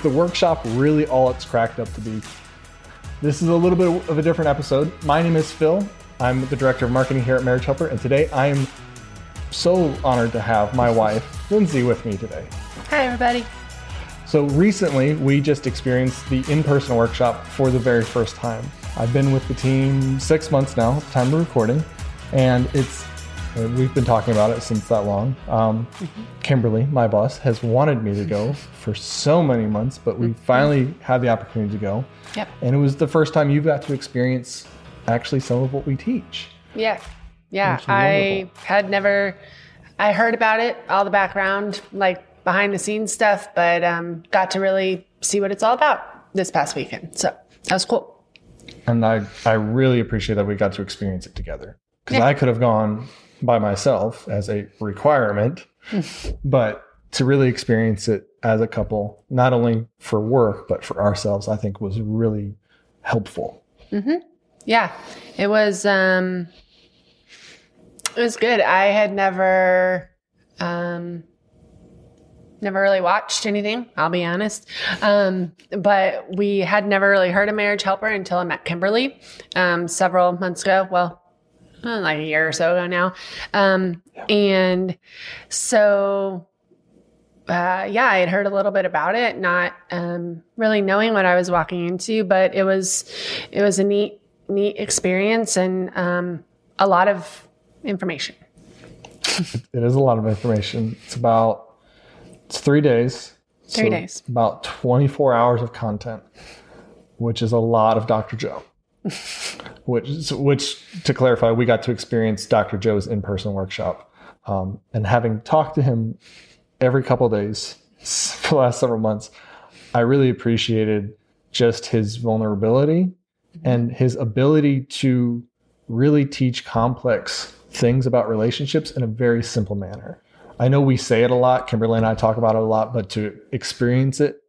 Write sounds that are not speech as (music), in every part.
Is the workshop really all it's cracked up to be? This is a little bit of a different episode. My name is Phil. I'm the director of marketing here at Marriage Helper, and today I am so honored to have my wife, Lindsay, with me today. Hi, everybody. So recently, we just experienced the in-person workshop for the very first time. I've been with the team six months now time of recording, and it's we've been talking about it since that long. Um, Kimberly, my boss, has wanted me to go (laughs) for so many months, but we finally had the opportunity to go. Yep. And it was the first time you got to experience actually some of what we teach. Yeah. Yeah. I had never, I heard about it, all the background, like behind the scenes stuff, but um, got to really see what it's all about this past weekend. So that was cool. And I, I really appreciate that we got to experience it together. Because Yeah. I could have gone by myself as a requirement, (laughs) but to really experience it as a couple, not only for work, but for ourselves, I think was really helpful. Yeah. It was, um, it was good. I had never, um, never really watched anything, I'll be honest. Um, but we had never really heard of Marriage Helper until I met Kimberly um, several months ago. Well, like a year or so ago now. Um, And so, uh, yeah, I had heard a little bit about it, not um, really knowing what I was walking into, but it was it was a neat neat experience and um, a lot of information. (laughs) It is a lot of information. It's about it's three days. Three days. About 24 hours of content, which is a lot of Dr. Joe. Which, which to clarify, we got to experience Dr. Joe's in-person workshop, um, and having talked to him every couple days (laughs) for the last several months, I really appreciated just his vulnerability and his ability to really teach complex things about relationships in a very simple manner. I know we say it a lot, Kimberly and I talk about it a lot, but to experience it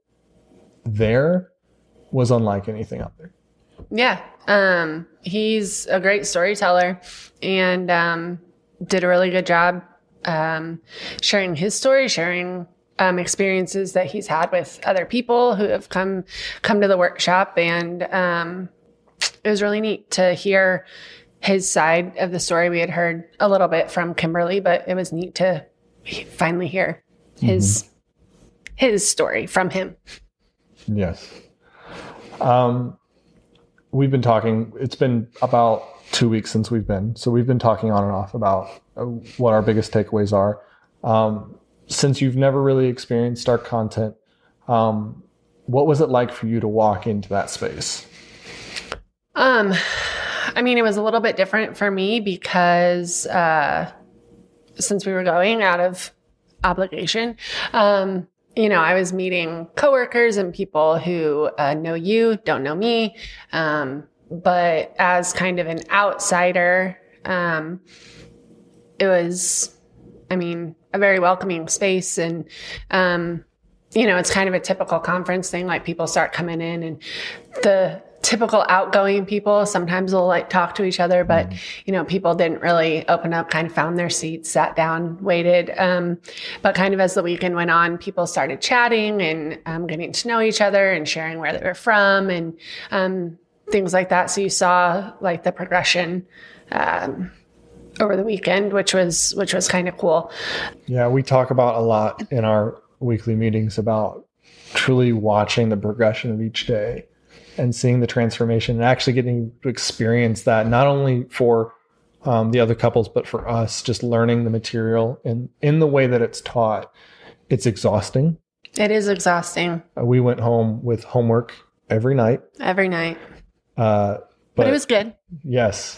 there was unlike anything out there. Yeah. Um, he's a great storyteller and um, did a really good job um, sharing his story, sharing um, experiences that he's had with other people who have come come to the workshop, and um, it was really neat to hear his side of the story. We had heard a little bit from Kimberly, but it was neat to finally hear his his story from him. Yes. Um, we've been talking, it's been about two weeks since we've been. So we've been talking on and off about uh, what our biggest takeaways are. Um, since you've never really experienced our content, um, what was it like for you to walk into that space? Um, I mean, it was a little bit different for me because uh, since we were going out of obligation, um, you know, I was meeting coworkers and people who uh, know you, don't know me. Um, but as kind of an outsider, um, it was, I mean, a very welcoming space. And, um, you know, it's kind of a typical conference thing. Like people start coming in and the typical outgoing people sometimes will like talk to each other, but you know, people didn't really open up, kind of found their seats, sat down, waited. Um, but kind of as the weekend went on, people started chatting and um, getting to know each other and sharing where they were from and um, things like that. So you saw like the progression. Um, over the weekend, which was which was kind of cool. Yeah, we talk about a lot in our weekly meetings about truly watching the progression of each day and seeing the transformation and actually getting to experience that not only for um, the other couples but for us just learning the material and in the way that it's taught it's exhausting It is exhausting Uh, we went home with homework every night every night, uh, but, it was good. Yes.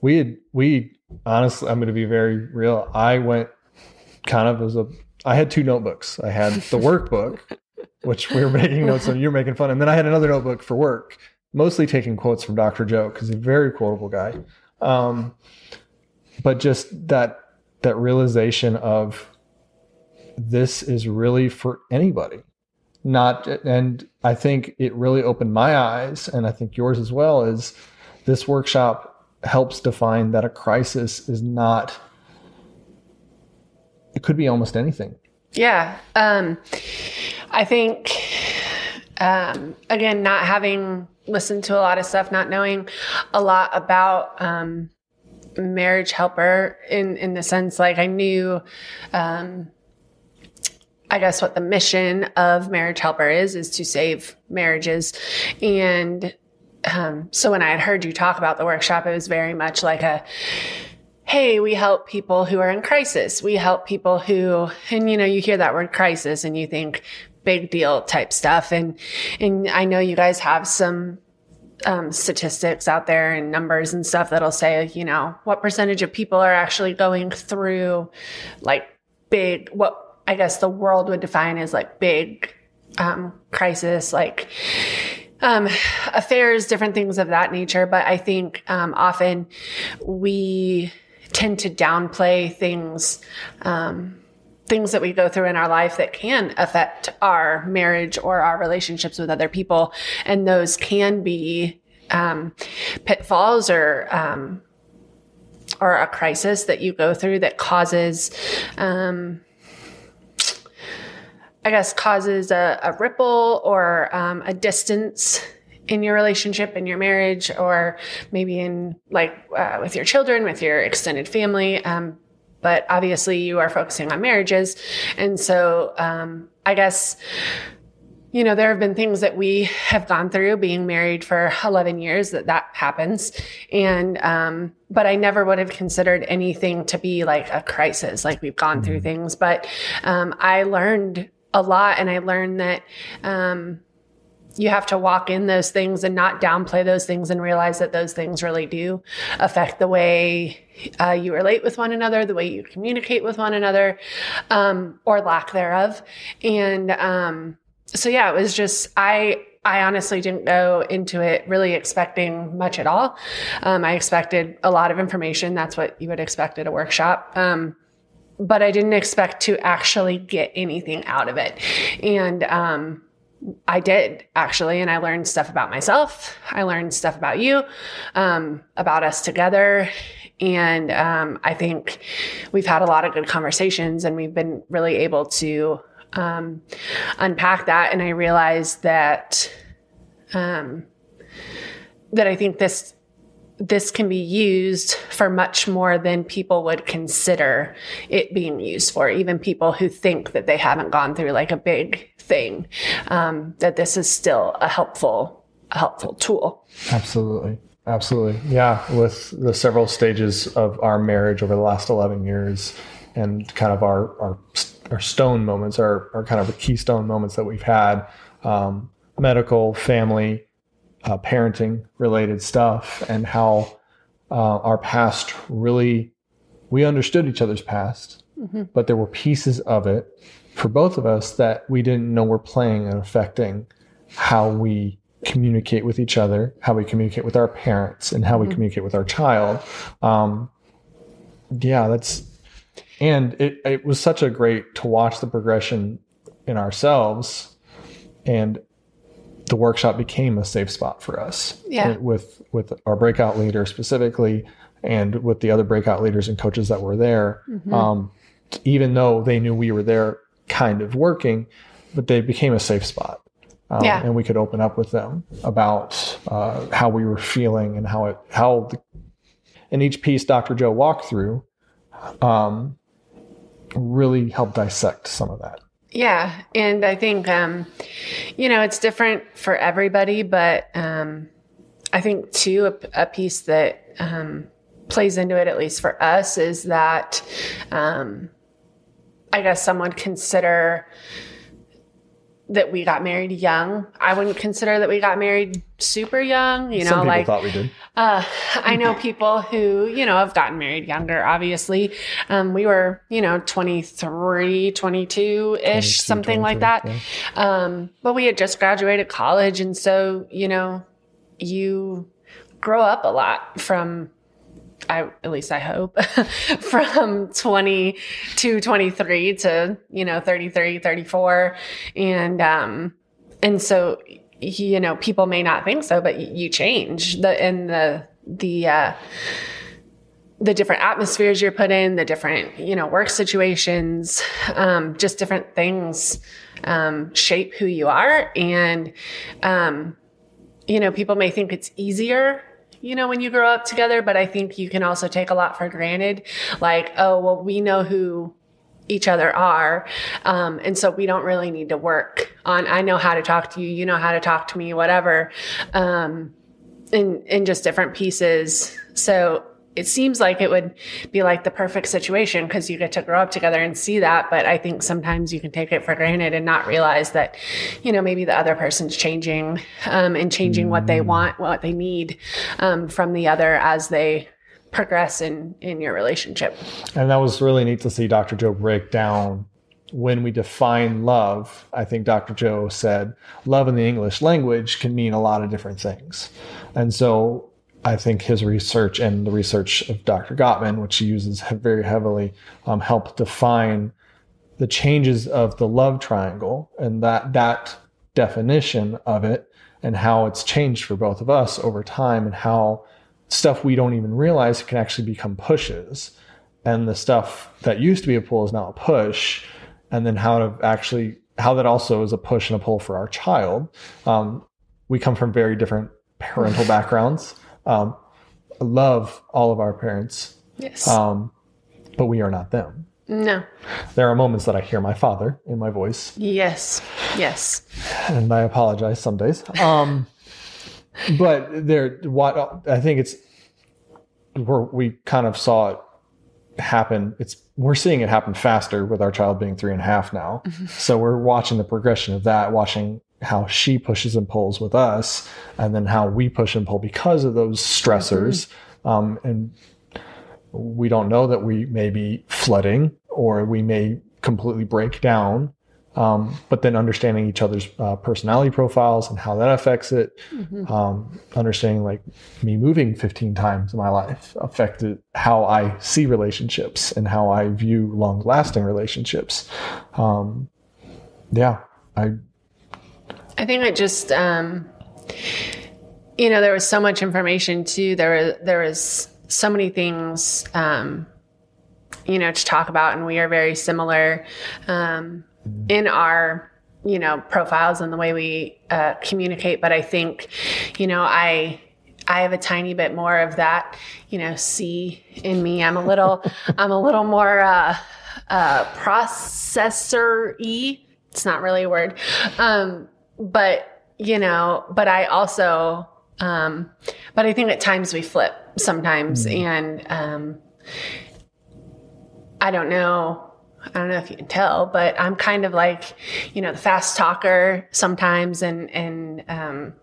We had we honestly, I'm going to be very real. I went kind of as a, I had two notebooks. I had the (laughs) workbook, which we were (laughs) making notes on. You're making fun. And then I had another notebook for work, mostly taking quotes from Dr. Joe because he's a very quotable guy. Um, but just that, that realization of this is really for anybody not and i think it really opened my eyes and i think yours as well is this workshop helps define that a crisis is not it could be almost anything yeah um i think um again not having listened to a lot of stuff not knowing a lot about um marriage helper in in the sense like i knew um I guess what the mission of Marriage Helper is is to save marriages. And um, so when I had heard you talk about the workshop, it was very much like a hey, we help people who are in crisis. We help people who, and you know, you hear that word crisis and you think big deal type stuff. And and I know you guys have some um, statistics out there and numbers and stuff that'll say, you know, what percentage of people are actually going through like big what I guess the world would define as like big um, crisis, like um, affairs, different things of that nature. But I think um, often we tend to downplay things. Um, things that we go through in our life that can affect our marriage or our relationships with other people. And those can be um, pitfalls or um, or a crisis that you go through that causes um, I guess, causes a, a ripple or um, a distance in your relationship, in your marriage, or maybe in like uh, with your children, with your extended family. Um, but obviously, you are focusing on marriages. And so, um, I guess, you know, there have been things that we have gone through being married for 11 years that that happens. And, um, but I never would have considered anything to be like a crisis, like we've gone mm-hmm. through things. But, um, I learned a lot. And I learned that, um, you have to walk in those things and not downplay those things and realize that those things really do affect the way uh, you relate with one another, the way you communicate with one another, um, or lack thereof. And um, so, yeah, it was just, I, I honestly didn't go into it really expecting much at all. Um, I expected a lot of information. That's what you would expect at a workshop. Um, but I didn't expect to actually get anything out of it. And um, I did actually, and I learned stuff about myself. I learned stuff about you, um, about us together. And um, I think we've had a lot of good conversations and we've been really able to um, unpack that. And I realized that um, that I think this this can be used for much more than people would consider it being used for. Even people who think that they haven't gone through like a big thing, um, that this is still a helpful, a helpful tool. Absolutely. Absolutely. Yeah. With the several stages of our marriage over the last 11 years and kind of our, our, our stone moments, our, our kind of keystone moments that we've had, um, medical, family, uh, parenting related stuff and how uh, our past really we understood each other's past mm-hmm. but there were pieces of it for both of us that we didn't know were playing and affecting how we communicate with each other how we communicate with our parents and how mm-hmm. we communicate with our child um, yeah that's and it, it was such a great to watch the progression in ourselves and the workshop became a safe spot for us. Yeah. With with our breakout leader specifically, and with the other breakout leaders and coaches that were there. Mm-hmm. Um, even though they knew we were there, kind of working, but they became a safe spot. Um, yeah. And we could open up with them about uh, how we were feeling and how it how the, and each piece Dr. Joe walked through um, really helped dissect some of that. Yeah. And I think, um, you know, it's different for everybody, but um, I think, too, a, a piece that um, plays into it, at least for us, is that um, I guess someone consider that we got married young. I wouldn't consider that we got married super young. You know, Some people like thought we did. uh, I know people who, you know, have gotten married younger, obviously. Um, we were, you know, 23, 22 ish, something like 23, that. Um, but we had just graduated college. And so, you know, you grow up a lot from, I, at least I hope, (laughs) from 20 to 23 to, you know, 33, 34. And, um, and so, you know, people may not think so, but you change the, in the, the, uh, the different atmospheres you're put in, the different, you know, work situations, um, just different things, um, shape who you are. And, um, you know, people may think it's easier you know, when you grow up together, but I think you can also take a lot for granted. Like, oh, well, we know who each other are. Um, and so we don't really need to work on, I know how to talk to you, you know how to talk to me, whatever. Um, in, in just different pieces. So it seems like it would be like the perfect situation because you get to grow up together and see that. But I think sometimes you can take it for granted and not realize that, you know, maybe the other person's changing um, and changing what they want, what they need um, from the other as they progress in in your relationship. And that was really neat to see Dr. Joe break down when we define love. I think Dr. Joe said love in the English language can mean a lot of different things. And so I think his research and the research of Dr. Gottman, which he uses very heavily, um, help define the changes of the love triangle and that that definition of it and how it's changed for both of us over time and how stuff we don't even realize can actually become pushes. And the stuff that used to be a pull is now a push. And then how to actually how that also is a push and a pull for our child. Um, we come from very different parental (laughs) backgrounds um, I love all of our parents Yes. um, but we are not them no. there are moments that i hear my father in my voice Yes. Yes. and I apologize some days. Um, (laughs) but there, what I think it's we're, we kind of saw it happen. It's we're seeing it happen faster with our child being three and a half now. So we're watching the progression of that, watching how she pushes and pulls with us, and then how we push and pull because of those stressors. Um, and we don't know that we may be flooding or we may completely break down um, but then understanding each other's uh, personality profiles and how that affects it um, understanding like me moving 15 times in my life affected how i see relationships and how i view long lasting relationships. Um, yeah i I think I just, um, you know, there was so much information too. There there was so many things, um, you know, to talk about, and we are very similar um, in our, you know, profiles and the way we uh, communicate. But I think, you know, I I have a tiny bit more of that, you know, C in me. I'm a little, (laughs) I'm a little more uh, uh, processor y. It's not really a word, um, but you know, but I also, um, but I think at times we flip sometimes, and um, I don't know. I don't know if you can tell, but I'm kind of like, you know, the fast talker sometimes, and and um,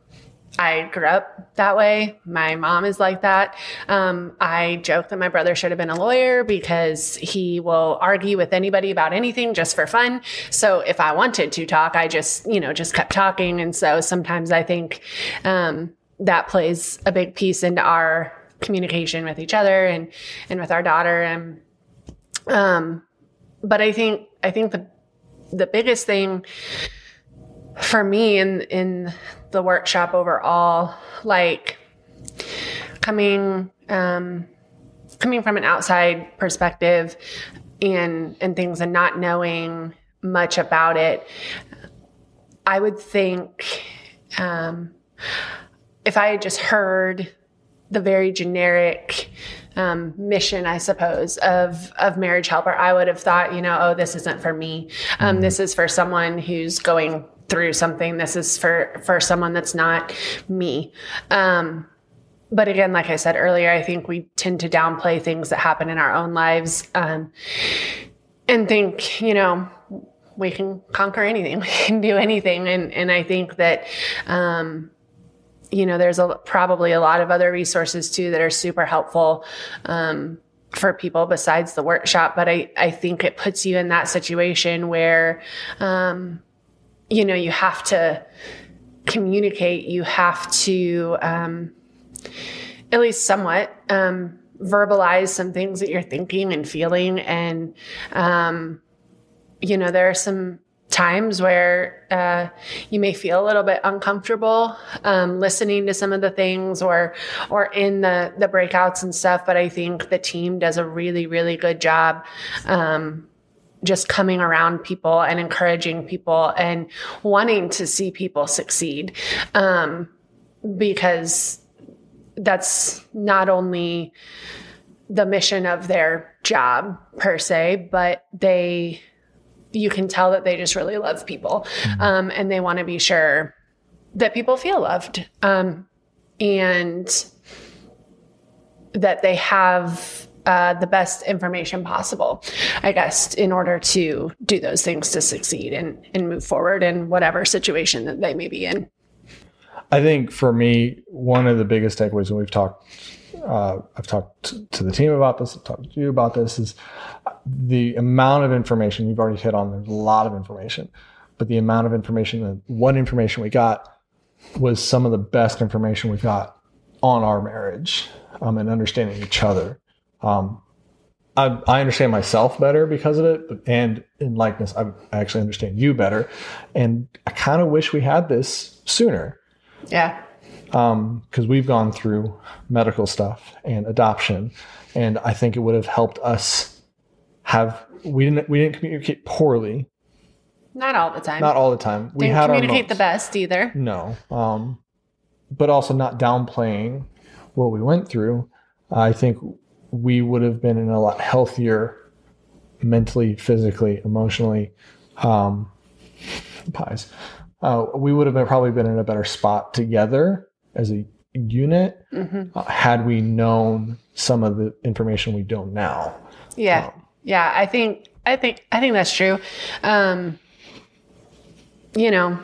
I grew up that way. My mom is like that. Um, I joke that my brother should have been a lawyer because he will argue with anybody about anything just for fun. So if I wanted to talk, I just, you know, just kept talking. And so sometimes I think um, that plays a big piece into our communication with each other and and with our daughter. And um, but I think I think the the biggest thing for me in in the workshop overall like coming um coming from an outside perspective and and things and not knowing much about it i would think um if i had just heard the very generic um, mission, I suppose, of of marriage helper, I would have thought, you know, oh, this isn't for me. Um, This is for someone who's going through something. This is for for someone that's not me. Um, but again, like I said earlier, I think we tend to downplay things that happen in our own lives um, and think, you know, we can conquer anything. (laughs) We can do anything. And, and I think that, um, you know, there's a, probably a lot of other resources too that are super helpful. Um, for people besides the workshop, but I, I think it puts you in that situation where, um, you know, you have to communicate, you have to, um, at least somewhat, um, verbalize some things that you're thinking and feeling. And, um, you know, there are some times where uh, you may feel a little bit uncomfortable um, listening to some of the things or or in the the breakouts and stuff but i think the team does a really really good job um, just coming around people and encouraging people and wanting to see people succeed. Um, because that's not only the mission of their job per se but they you can tell that they just really love people. Mm-hmm. um, and they want to be sure that people feel loved. Um, and that they have uh, the best information possible, I guess, in order to do those things to succeed and, and move forward in whatever situation that they may be in. I think for me, one of the biggest takeaways, and we've talked uh, I've talked to the team about this, I've talked to you about this, is the amount of information you've already hit on. There's a lot of information, but the amount of information, what information we got was some of the best information we got on our marriage um, and understanding each other. Um, I, I, understand myself better because of it, and in likeness, I, I actually understand you better. And I kind of wish we had this sooner. Yeah because um, we've gone through medical stuff and adoption, and I think it would have helped us have we didn't we didn't communicate poorly. Not all the time. Not all the time. We didn't had communicate the best either. No, um, but also not downplaying what we went through. I think we would have been in a lot healthier, mentally, physically, emotionally. Um, PIES. Uh, we would have been, probably been in a better spot together as a unit mm-hmm. uh, had we known some of the information we don't now. Yeah. Um, yeah, I think I think I think that's true. Um, you know,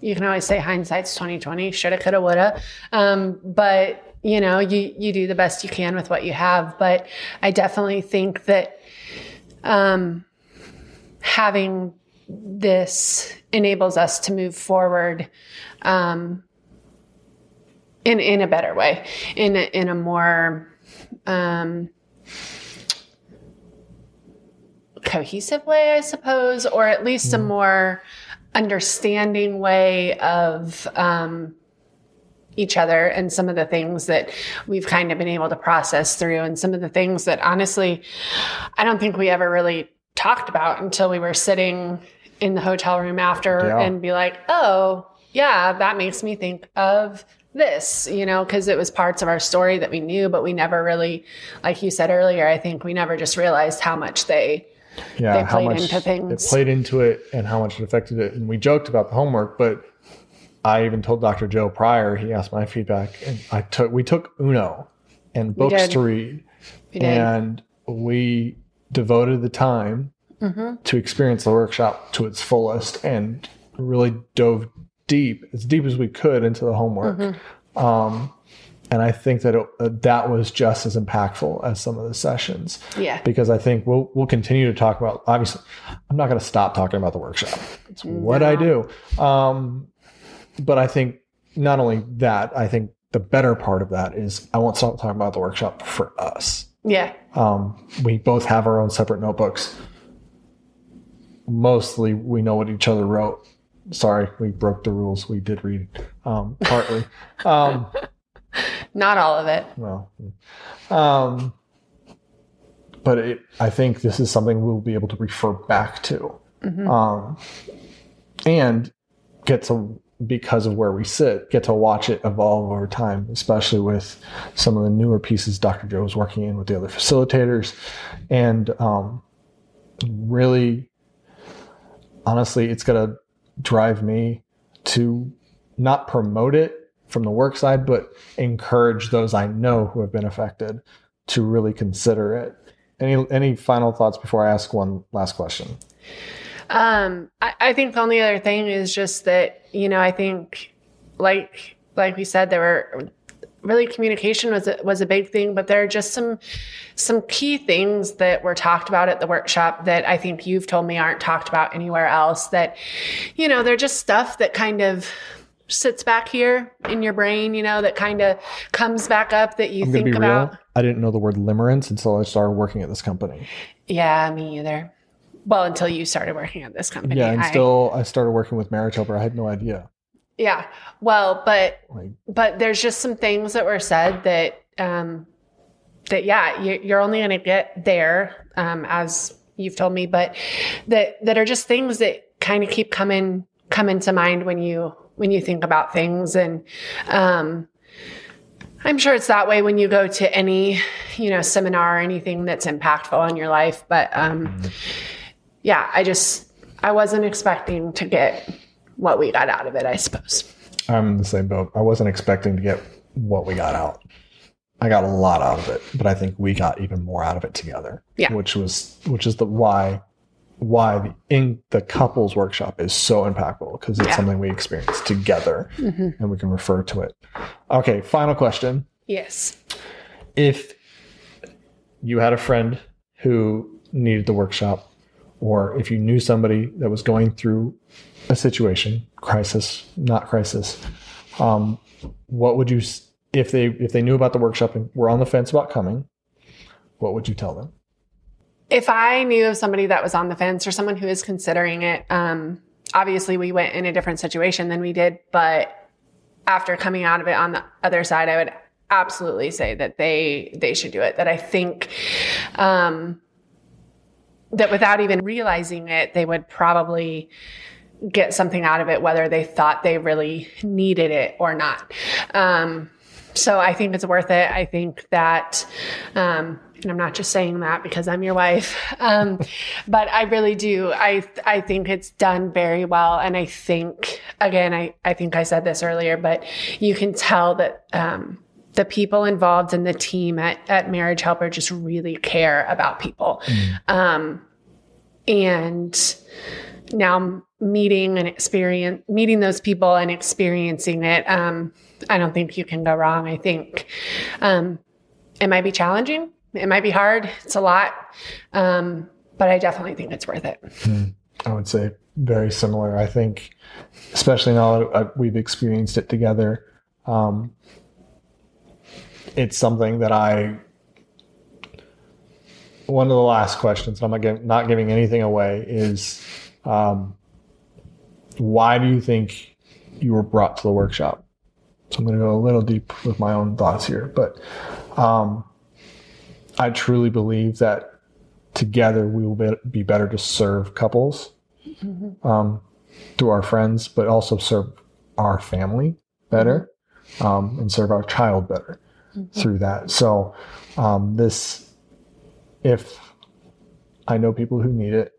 you can always say hindsight's 2020, shoulda, coulda, woulda. Um, but you know, you you do the best you can with what you have. But I definitely think that um, having this enables us to move forward um, in in a better way, in a, in a more um, cohesive way, I suppose, or at least mm. a more understanding way of um, each other and some of the things that we've kind of been able to process through, and some of the things that honestly, I don't think we ever really talked about until we were sitting in the hotel room after yeah. and be like, oh, yeah, that makes me think of this, you know, because it was parts of our story that we knew, but we never really, like you said earlier, I think we never just realized how much they yeah, they played into things. It played into it and how much it affected it. And we joked about the homework, but I even told Dr. Joe prior, he asked my feedback, and I took we took Uno and books to read. We and we devoted the time mm-hmm. to experience the workshop to its fullest and really dove deep, as deep as we could into the homework. Mm-hmm. Um, and I think that it, uh, that was just as impactful as some of the sessions. Yeah. Because I think we'll we'll continue to talk about. Obviously, I'm not going to stop talking about the workshop. It's no. what I do. Um, but I think not only that, I think the better part of that is I won't stop talking about the workshop for us. Yeah. Um, we both have our own separate notebooks. Mostly, we know what each other wrote sorry, we broke the rules. We did read um, partly. (laughs) um, Not all of it. Well, um, but it, I think this is something we'll be able to refer back to, mm-hmm. um, and get to because of where we sit, get to watch it evolve over time, especially with some of the newer pieces Dr. Joe was working in with the other facilitators, and um, really, honestly, it's gonna drive me to not promote it from the work side, but encourage those I know who have been affected to really consider it. Any any final thoughts before I ask one last question? Um, I, I think the only other thing is just that you know I think like like we said there were really communication was a, was a big thing, but there are just some some key things that were talked about at the workshop that I think you've told me aren't talked about anywhere else. That you know they're just stuff that kind of sits back here in your brain, you know, that kind of comes back up that you I'm think about. real. I didn't know the word limerence until I started working at this company. Yeah, me either. Well, until you started working at this company. yeah, and I- still I started working with Helper. I had no idea. Yeah. Well, but Like but there's just some things that were said that um that yeah you- you're only going to get there um as you've told me but that that are just things that kind of keep coming coming to mind when you when you think about things and um I'm sure it's that way when you go to any, you know, seminar or anything that's impactful on your life. But um, yeah, I just I wasn't expecting to get what we got out of it. I suppose. I'm in the same boat. I wasn't expecting to get what we got out. I got a lot out of it, but I think we got even more out of it together. Yeah. Which was which is the why why the in the couples workshop is so impactful because it's Yeah. something we experience together Mm-hmm. and we can refer to it. Okay, final question. Yes. If you had a friend who needed the workshop, or if you knew somebody that was going through a situation, crisis, not crisis, um, what would you, if they if they knew about the workshop and were on the fence about coming, what would you tell them? If I knew of somebody that was on the fence or someone who is considering it, um, obviously we went in a different situation than we did, but after coming out of it on the other side, I would absolutely say that they they should do it. That I think um, that without even realizing it, they would probably get something out of it, whether they thought they really needed it or not. Um, so I think it's worth it. I think that, um, and I'm not just saying that because I'm your wife, (laughs) um, but I really do. I I think it's done very well, and I think again, I I think I said this earlier, but you can tell that. Um, the people involved in the team at, at Marriage Helper just really care about people. Um, and now meeting and experience meeting those people and experiencing it um, i don't think you can go wrong. I think um, it might be challenging. It might be hard. It's a lot. Um, but i definitely think it's worth it. I would say very similar. I think, especially now that uh, we've experienced it together, um, it's something that I. One of the last questions, and I'm not giving, not giving anything away, is um, why do you think you were brought to the workshop? So I'm going to go a little deep with my own thoughts here, but um, I truly believe that together we will be, be better to serve couples um, through our friends, but also serve our family better um, and serve our child better through that. So, um, this, if I know people who need it,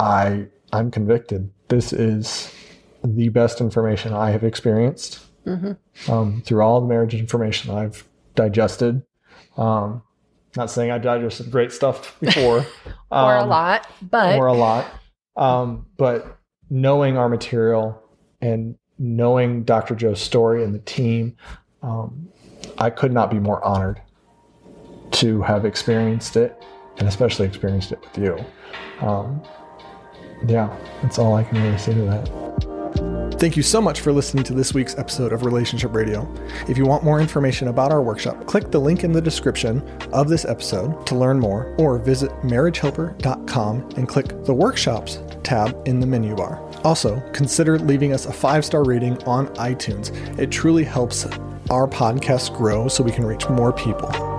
I I'm convicted. This is the best information I have experienced um, through all the marriage information I've digested. Um, not saying I digested great stuff before, (laughs) or a um, lot but or a lot. Um, but knowing our material and knowing Dr. Joe's story and the team, um, I could not be more honored to have experienced it and especially experienced it with you. Um, yeah, that's all I can really say to that. Thank you so much for listening to this week's episode of Relationship Radio. If you want more information about our workshop, click the link in the description of this episode to learn more, or visit marriagehelper.com and click the Workshops tab in the menu bar. Also, consider leaving us a five star rating on iTunes. It truly helps our podcast grow so we can reach more people.